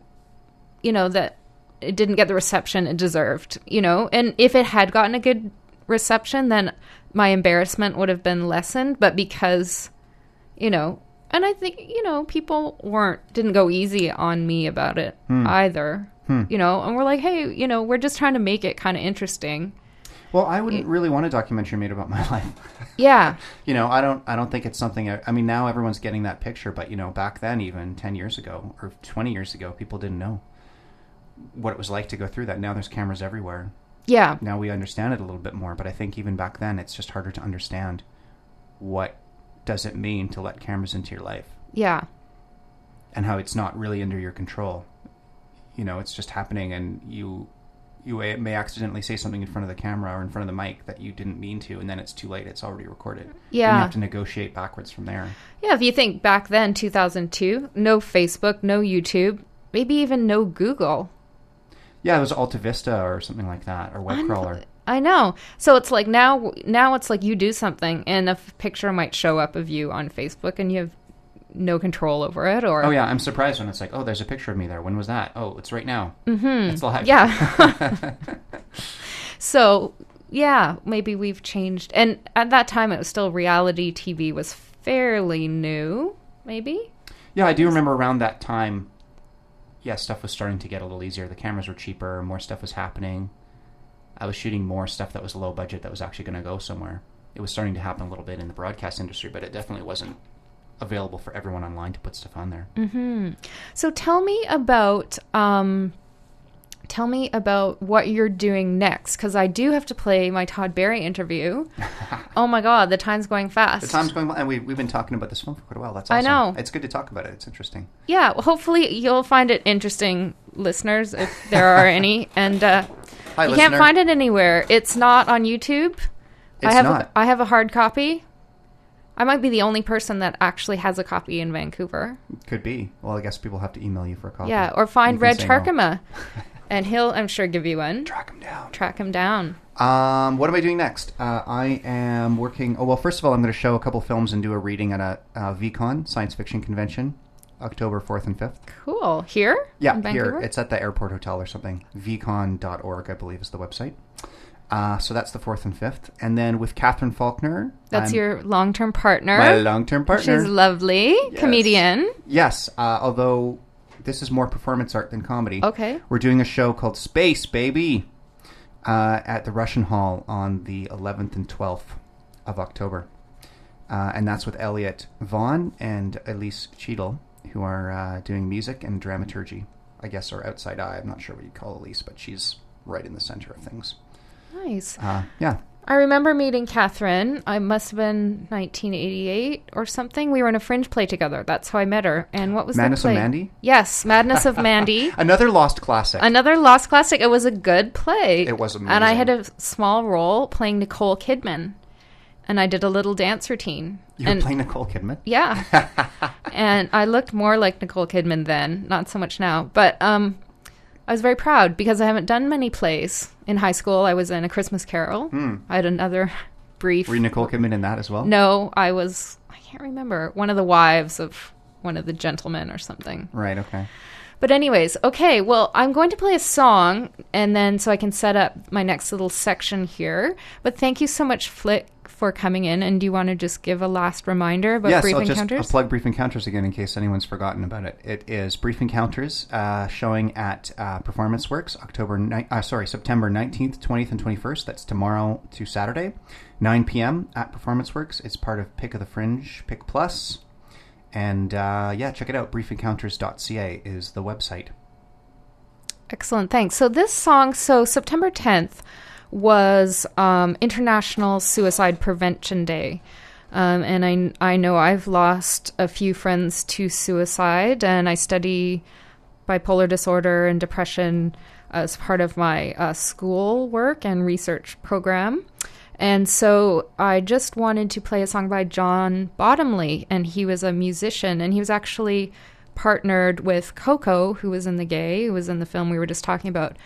you know, that it didn't get the reception it deserved. You know, and if it had gotten a good reception, then my embarrassment would have been lessened. But because, you know, and I think you know people weren't didn't go easy on me about it hmm. either. Hmm. You know, and we're like, hey, you know, we're just trying to make it kind of interesting. well, I wouldn't really want a documentary made about my life. Yeah, you know, I don't, I don't think it's something. I, I mean, now everyone's getting that picture, but you know, back then, even ten years ago or twenty years ago, people didn't know what it was like to go through that. Now there's cameras everywhere. Yeah, Now we understand it a little bit more, but I think even back then, it's just harder to understand what does it mean to let cameras into your life yeah. and how it's not really under your control. You know, it's just happening, and you you may accidentally say something in front of the camera or in front of the mic that you didn't mean to, and then it's too late. It's already recorded. And Yeah. you have to negotiate backwards from there. Yeah, if you think back then, 2002, no Facebook, no YouTube, maybe even no Google. Yeah, it was Alta Vista or something like that, or web crawler. I know. So it's like now, now it's like you do something, and a f- picture might show up of you on Facebook, and you have no control over it. Or Oh yeah, I'm surprised when it's like, oh, there's a picture of me there. When was that? Oh, it's right now. Mm-hmm. It's live. yeah. so yeah, maybe we've changed. And at that time, it was still reality TV was fairly new. Maybe. Yeah, I do remember around that time. Yeah, stuff was starting to get a little easier. The cameras were cheaper. More stuff was happening. I was shooting more stuff that was low budget that was actually going to go somewhere. It was starting to happen a little bit in the broadcast industry, but it definitely wasn't available for everyone online to put stuff on there. So tell me about um tell me about what you're doing next cuz I do have to play my Todd Barry interview. oh my god, the time's going fast. The time's going, and we, we've been talking about this film for quite a while. That's I know. It's good to talk about it. It's interesting. Yeah, well, hopefully you'll find it interesting listeners if there are any and uh Hi, you can't find it anywhere. It's not on YouTube. I It's have not. A, I have a hard copy. I might be the only person that actually has a copy in Vancouver. Could be. Well, I guess people have to email you for a copy. Yeah, or find Reg say no. And he'll I'm sure give you one. Track him down. Track him down. Um, what am I doing next? Uh, I am working. Oh well, first of all, I'm going to show a couple films and do a reading at a uh, VCon science fiction convention, October fourth and fifth. Cool. Here? Yeah, here it's at the airport hotel or something. VCon.org, I believe, is the website. Uh, so that's the fourth and fifth, and then with Catherine Faulkner. That's I'm- your long term partner. my long-term partner. She's lovely. Yes. Comedian. Yes, uh, although this is more performance art than comedy. Okay. We're doing a show called Space Baby uh, at the Russian Hall on the 11th and 12th of October. Uh, and that's with Elliot Vaughn and Elise Cheadle, who are uh, doing music and dramaturgy. I guess, or outside eye. I'm not sure what you'd call Elise, but she's right in the center of things. Nice. Uh, yeah. I remember meeting Catherine. I must have been 1988 or something. We were in a fringe play together. That's how I met her. And what was Madness the of? Mandy? Yes, Madness of Mandy. Another lost classic. Another lost classic. It was a good play. It was And I had a small role playing Nicole Kidman. And I did a little dance routine. you were playing Nicole Kidman. yeah. and I looked more like Nicole Kidman then, not so much now. But um, I was very proud because I haven't done many plays. In high school, I was in A Christmas Carol. I had another brief. Hmm. Were you Nicole Kidman in that as well? no, I was, I can't remember, one of the wives of one of the gentlemen or something. Right. Okay. But anyways, okay, well, I'm going to play a song and then so I can set up my next little section here. But thank you so much, Flick, for coming in. And do you want to just give a last reminder about yes, Brief I'll just Encounters? I'll plug Brief Encounters again in case anyone's forgotten about it. It is Brief Encounters uh, showing at uh, Performance Works October ni- uh, sorry September 19th, 20th, and 21st. That's tomorrow to Saturday, 9 p.m. at Performance Works. It's part of Pick of the Fringe, Pick Plus, and uh, yeah, check it out. BriefEncounters.ca is the website. Excellent, thanks. So this song, so September 10th was um, International Suicide Prevention Day. Um, and I, I know I've lost a few friends to suicide, and I study bipolar disorder and depression as part of my uh, school work and research program. And so I just wanted to play a song by John Bottomley, and he was a musician, and he was actually partnered with Coco, who was in The Gay, who was in the film we were just talking about.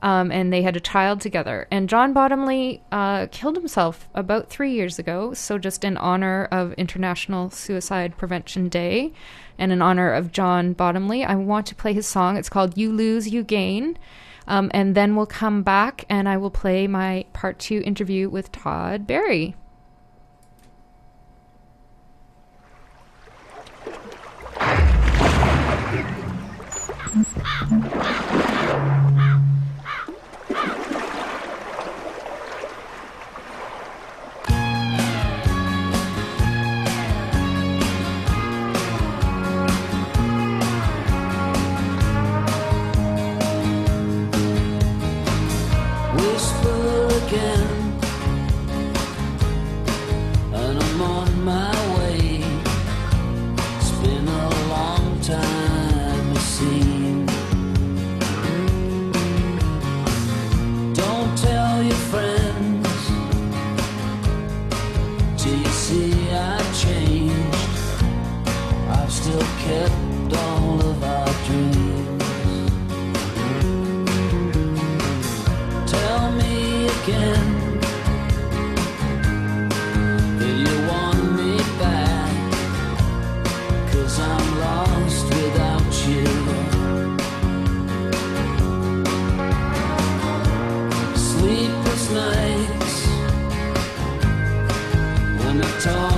Um, and they had a child together. And John Bottomley uh, killed himself about three years ago. So, just in honor of International Suicide Prevention Day and in honor of John Bottomley, I want to play his song. It's called You Lose, You Gain. Um, and then we'll come back and I will play my part two interview with Todd Barry. Whisper that you want me back. Cause I'm lost without you. Nights when I tossed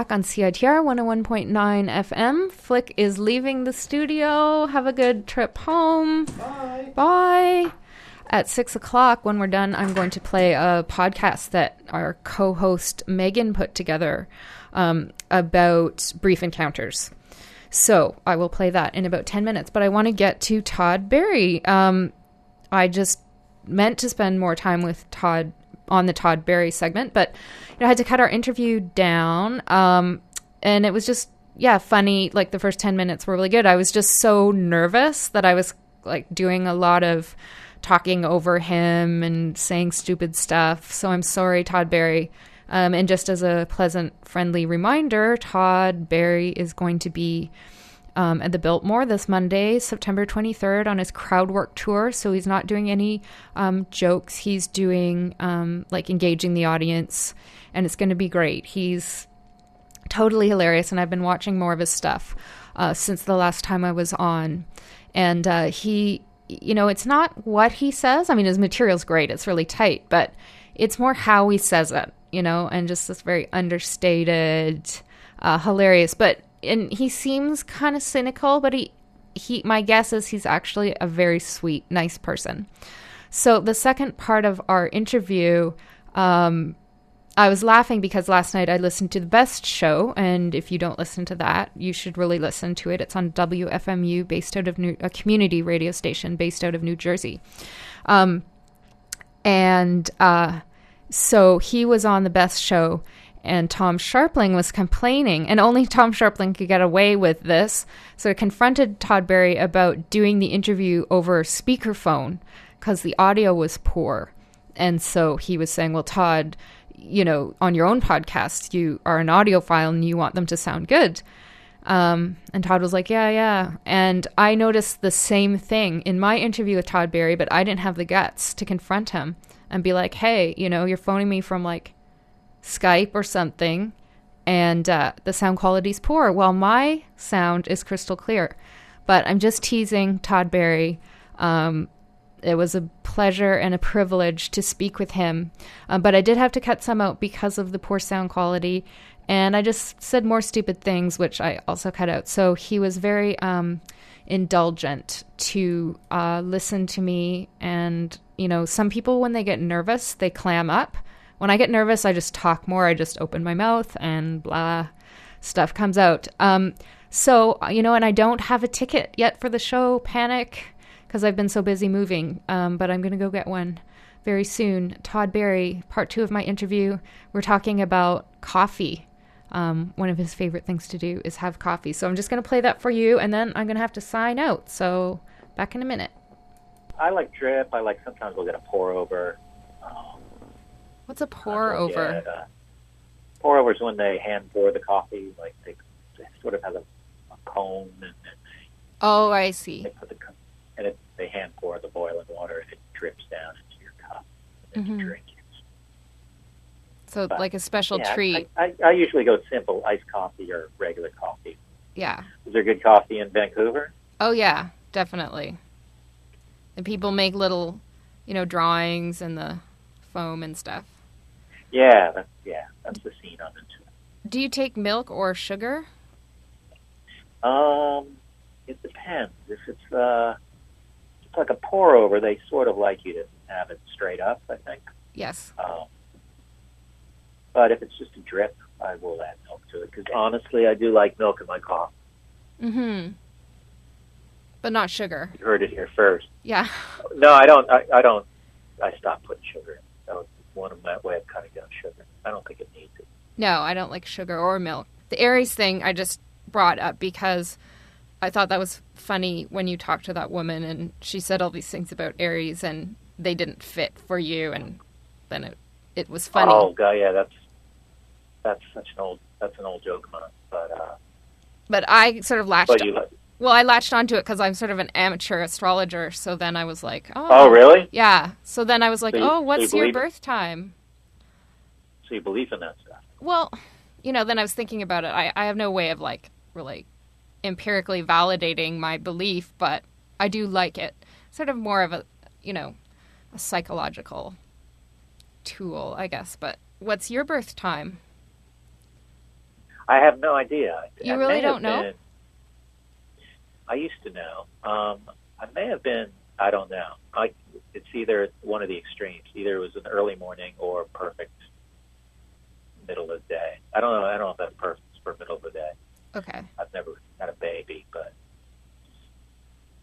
back on CITR 101.9 FM. Flick is leaving the studio. Have a good trip home. Bye. Bye. At six o'clock, when we're done, I'm going to play a podcast that our co host Megan put together um, about brief encounters. So I will play that in about 10 minutes. But I want to get to Todd Barry. Um, I just meant to spend more time with Todd on the Todd Barry segment, but you know, I had to cut our interview down. Um, and it was just, yeah, funny. Like the first 10 minutes were really good. I was just so nervous that I was like doing a lot of talking over him and saying stupid stuff. So I'm sorry, Todd Barry. Um, and just as a pleasant, friendly reminder, Todd Barry is going to be um, at the Biltmore this Monday, September 23rd, on his crowd work tour. So he's not doing any um, jokes. He's doing um, like engaging the audience, and it's going to be great. He's totally hilarious, and I've been watching more of his stuff uh, since the last time I was on. And uh, he, you know, it's not what he says. I mean, his material's great, it's really tight, but it's more how he says it, you know, and just this very understated, uh, hilarious. But and he seems kind of cynical, but he he my guess is he's actually a very sweet, nice person. So the second part of our interview, um, I was laughing because last night I listened to the best show, and if you don't listen to that, you should really listen to it. It's on WFMU, based out of New, a community radio station based out of New Jersey, um, and uh, so he was on the best show, and Tom Scharpling was complaining, and only Tom Scharpling could get away with this. So I confronted Todd Barry about doing the interview over speakerphone because the audio was poor. And so he was saying, Well, Todd, you know, on your own podcast, you are an audiophile and you want them to sound good. Um, and Todd was like, Yeah, yeah. And I noticed the same thing in my interview with Todd Barry, but I didn't have the guts to confront him and be like, Hey, you know, you're phoning me from like Skype or something, and uh, the sound quality's poor. Well, my sound is crystal clear, but I'm just teasing Todd Barry. Um, it was a pleasure and a privilege to speak with him, um, but I did have to cut some out because of the poor sound quality, and I just said more stupid things, which I also cut out. So he was very um, indulgent to uh, listen to me, and you know, some people when they get nervous, they clam up when I get nervous, I just talk more. I just open my mouth and blah, stuff comes out. Um, so, you know, and I don't have a ticket yet for the show, Panic, because I've been so busy moving. Um, but I'm going to go get one very soon. Todd Barry, part two of my interview, we're talking about coffee. Um, one of his favorite things to do is have coffee. So I'm just going to play that for you, and then I'm going to have to sign out. So back in a minute. I like drip. I like sometimes we'll get a pour over. What's a pour we'll over? uh, pour over is when they hand pour the coffee. Like they, they sort of have a, a cone and, and Oh, I see. they put the and it, they hand pour the boiling water and it drips down into your cup and Mhm. you drink it. So But, like a special Yeah, treat. I, I, I usually go simple iced coffee or regular coffee. yeah. Is there good coffee in Vancouver? Oh yeah, definitely. And people make little, you know, drawings and the foam and stuff. Yeah, that's, yeah, that's the scene I'm into. Do you take milk or sugar? Um, it depends. If it's uh, it's like a pour over, they sort of like you to have it straight up. I think. Yes. Um, but if it's just a drip, I will add milk to it because honestly, I do like milk in my coffee. Mm-hmm. But not sugar. You heard it here first. Yeah. No, I don't. I, I don't. I stopped putting sugar in. One of my way of cutting down sugar. I don't think it needs it. No, I don't like sugar or milk. The Aries thing I just brought up because I thought that was funny when you talked to that woman and she said all these things about Aries and they didn't fit for you and then it it was funny. Oh, God, yeah, that's that's such an old that's an old joke, man. But uh, But I sort of latched but you. Well, I latched onto it because I'm sort of an amateur astrologer. So then I was like, oh, Oh, really? Yeah. So then I was like, So you- oh, so you what's your believe it? birth time? So you believe in that stuff? Well, you know, then I was thinking about it. I, I have no way of like really empirically validating my belief, but I do like it. Sort of more of a, you know, a psychological tool, I guess. But what's your birth time? I have no idea. You I really don't know? been- I used to know. Um, I may have been. I don't know. I, it's either one of the extremes. Either it was an early morning or perfect middle of the day. I don't know. I don't know if that's perfect for middle of the day. Okay. I've never had a baby, but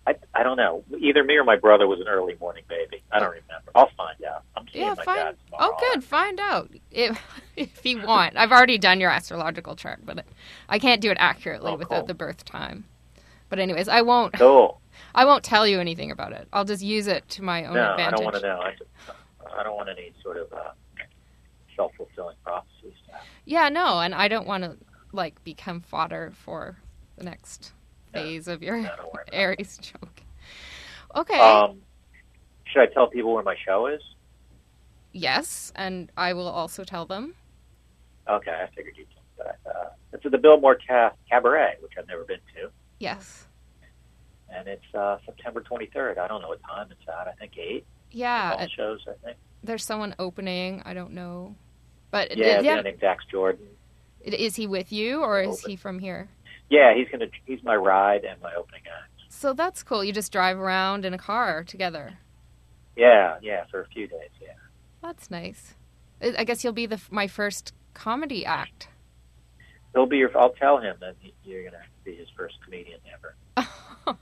I, I don't know. Either me or my brother was an early morning baby. I don't remember. I'll find out. I'm seeing Yeah, my find. dad tomorrow. Oh, good. Find out if if you want. I've already done your astrological chart, but I can't do it accurately Oh, without cool. the birth time. But anyways, I won't. Cool. I won't tell you anything about it. I'll just use it to my own No, I advantage. don't want to know. I, just, I don't want any sort of uh, self fulfilling prophecy stuff. Yeah, no, and I don't want to like become fodder for the next No. phase of your No, don't worry about it. Aries joke. Okay. Um, should I tell people where my show is? yes, and I will also tell them. Okay, I figured you'd. Uh, it's at the Biltmore Ca- Cabaret, which I've never been to, Yes. and it's uh, September 23rd. I don't know what time it's at. I think eight. Yeah, All shows. I think. there's someone opening. I don't know, but Yeah, yeah, named Dax Jordan. is he with you or is Open. he from here? Yeah, he's gonna. He's my ride and my opening act. So that's cool. You just drive around in a car together. Yeah, yeah, for a few days. Yeah. That's nice. I I guess you'll be the my first comedy act. He'll be your. I'll tell him that you're gonna be his first comedian ever.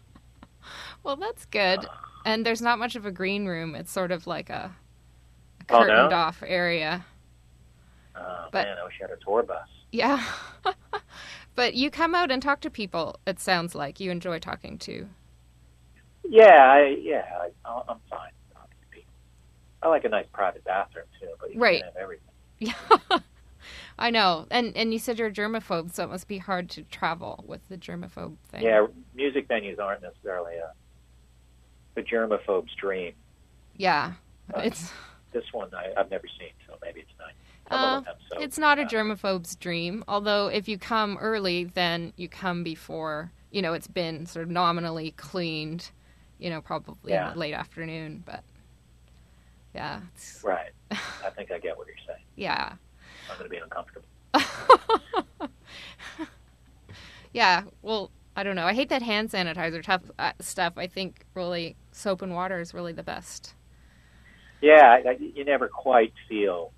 well, that's good. And there's not much of a green room. It's sort of like a, a Oh, no? curtained off area. Oh But- man, I wish I had a tour bus. Yeah. but you come out and talk to people. It sounds like you enjoy talking to. Yeah, I, yeah, I, I'm fine. talking to people. I like a nice private bathroom too, but you Right. can have everything. Yeah. I know. And and you said you're a germaphobe, so it must be hard to travel with the germaphobe thing. Yeah, music venues aren't necessarily a the germaphobe's dream. Yeah. Uh, It's This one I, I've never seen, so maybe it's not. Uh, them so, it's not a germaphobe's dream. Although if you come early, then you come before you know it's been sort of nominally cleaned. You know, probably Yeah. in the late afternoon. But yeah, it's, Right. I think I get what you're saying. yeah, I'm going to be uncomfortable. yeah. Well, I don't know. I hate that hand sanitizer tough uh, stuff. I think really soap and water is really the best. Yeah, I, I, you never quite feel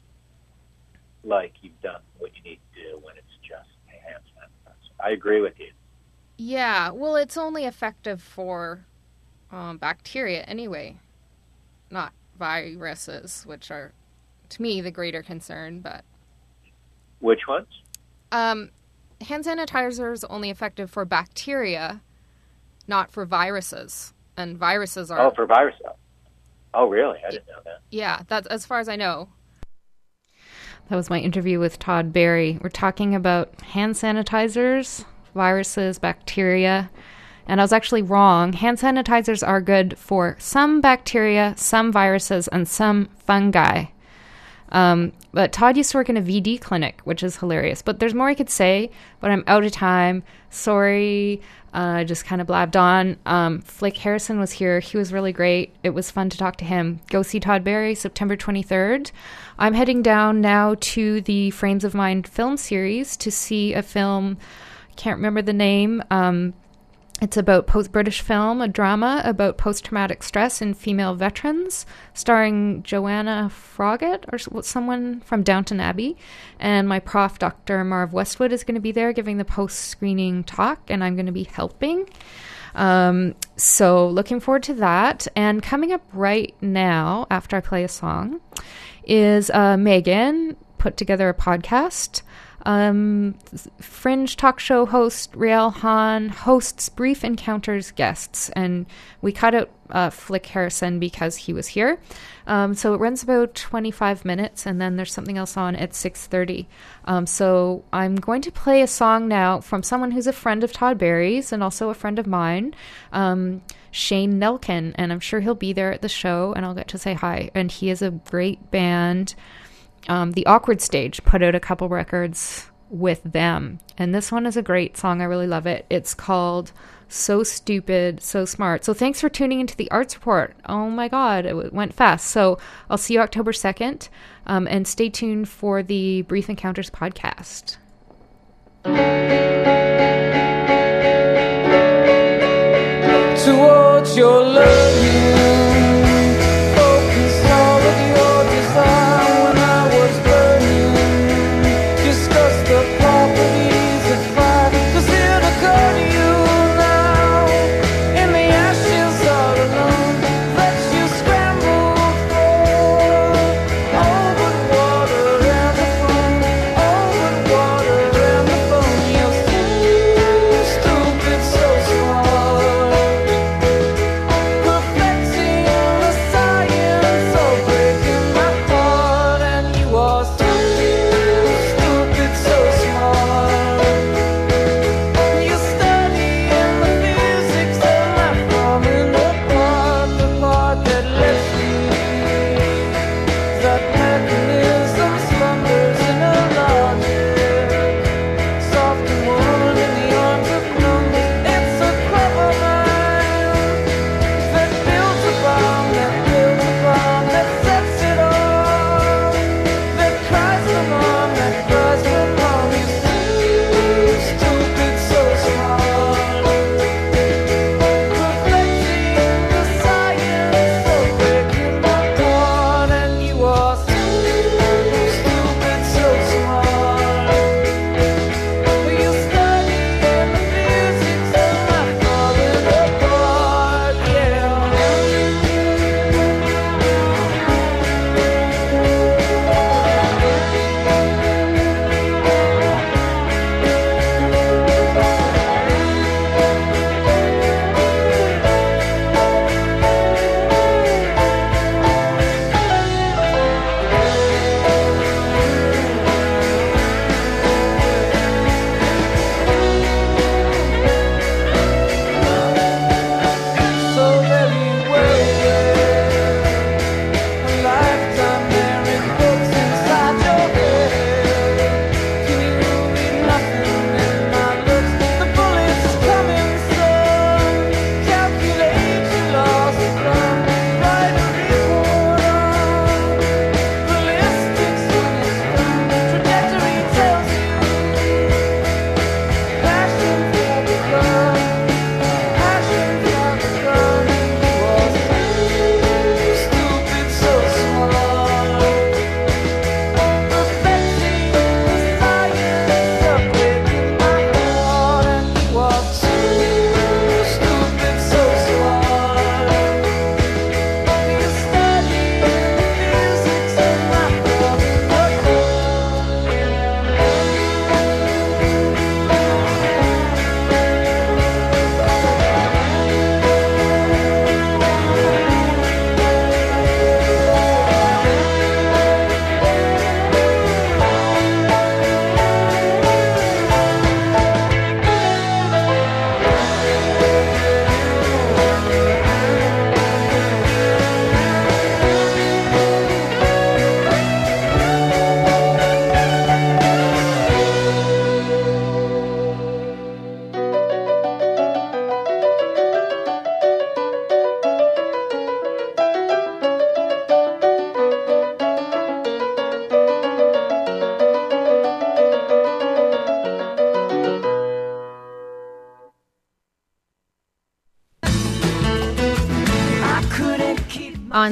like you've done what you need to do when it's just hand sanitizer. I agree with you. Yeah, well, it's only effective for um, bacteria anyway, not viruses, which are, to me, the greater concern. But Which ones? um, hand sanitizer is only effective for bacteria, not for viruses. And viruses are Oh, for viruses. Oh, really? I didn't know that. Yeah, that's as far as I know. That was my interview with Todd Barry. We're talking about hand sanitizers, viruses, bacteria. And I was actually wrong. Hand sanitizers are good for some bacteria, some viruses, and some fungi. Um, but Todd used to work in a VD clinic, which is hilarious. But there's more I could say, but I'm out of time. Sorry. Uh, just kind of blabbed on. Um, Flick Harrison was here. He was really great. It was fun to talk to him. Go see Todd Barry September 23rd. I'm heading down now to the Frames of Mind film series to see a film. Can't remember the name. Um, it's about post British film, a drama about post traumatic stress in female veterans, starring Joanna Froggatt or someone from Downton Abbey. And my prof, Dr. Marv Westwood, is going to be there giving the post screening talk, and I'm going to be helping. Um, so, looking forward to that. And coming up right now, after I play a song, is uh, Megan put together a podcast. Um, fringe talk show host Riel Hahn hosts Brief Encounters guests, and we cut out uh, Flick Harrison because he was here. Um, so it runs about 25 minutes, and then there's something else on at 6:30. Um, so I'm going to play a song now from someone who's a friend of Todd Barry's and also a friend of mine. Um, Shane Nelken, and I'm sure he'll be there at the show, and I'll get to say hi. And he is a great band um, the Awkward Stage put out a couple records with them. And this one is a great song. I really love it. It's called So Stupid, So Smart. So thanks for tuning into the Arts Report. Oh my God, it went fast. So I'll see you October 2nd. Um, and stay tuned for the Brief Encounters podcast. towards your learning.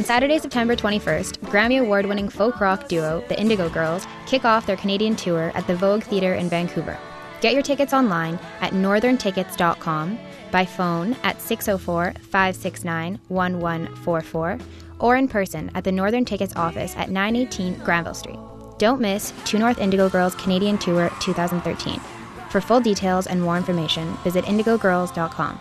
Saturday, September 21st, Grammy Award winning folk rock duo, the Indigo Girls, kick off their Canadian tour at the Vogue Theatre in Vancouver. Get your tickets online at northerntickets.com, by phone at 604 569 1144, or in person at the Northern Tickets office at 918 Granville Street. Don't miss Two North Indigo Girls Canadian Tour 2013. For full details and more information, visit indigogirls.com.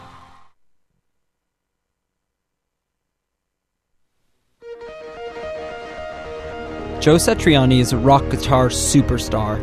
Joe Satriani is a rock guitar superstar.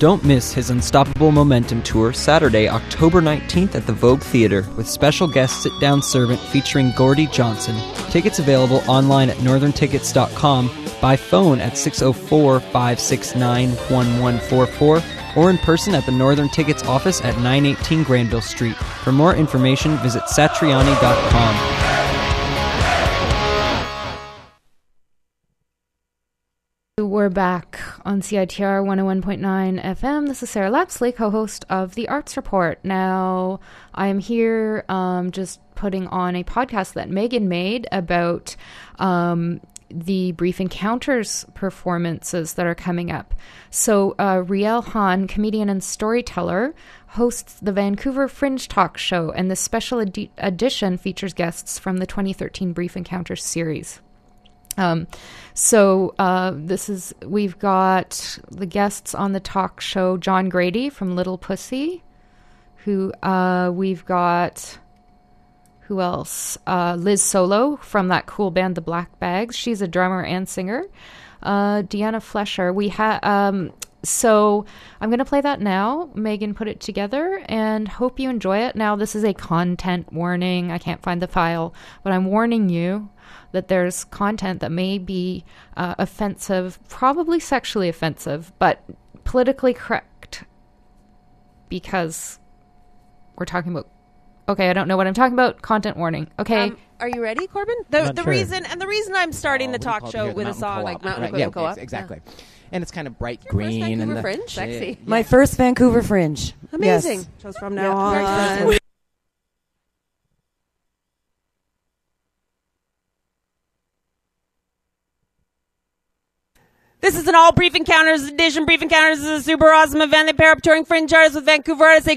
Don't miss his Unstoppable Momentum tour Saturday, October 19th at the Vogue Theatre with special guest sit down servant featuring Gordy Johnson. Tickets available online at northerntickets.com, by phone at 604 569 1144, or in person at the Northern Tickets office at 918 Granville Street. For more information, visit satriani.com. were back on CITR 101.9 FM. This is Sarah Lapsley, co host of The Arts Report. Now, I am here um, just putting on a podcast that Megan made about um, the Brief Encounters performances that are coming up. So, uh, Riel Hahn, comedian and storyteller, hosts the Vancouver Fringe Talk Show, and this special edi- edition features guests from the 2013 Brief Encounters series. Um, so uh, this is we've got the guests on the talk show John Grady from Little Pussy, who uh, we've got who else? Uh, Liz Solo from that cool band The Black Bags. She's a drummer and singer. Uh, Deanna Fleysher. We have um, so I'm going to play that now. Megan put it together and hope you enjoy it. Now this is a content warning. I can't find the file, but I'm warning you that there's content that may be uh, offensive, probably sexually offensive, but politically correct because we're talking about. Okay, I don't know what I'm talking about. Content warning. Okay. Um, are you ready, Corbin? The, Not the sure. reason and the reason I'm starting the talk show the with a song Co-op. like Mountain Right, Equipment yeah, Co-op. ex- exactly. And it's kind of bright Your first green and the Fringe? Sexy. Yeah. My first Vancouver Fringe. Amazing. Yes. So it's from now very on. This is an all Brief Encounters edition. Brief Encounters is a super awesome event. They pair up touring fringe artists with Vancouver artists. They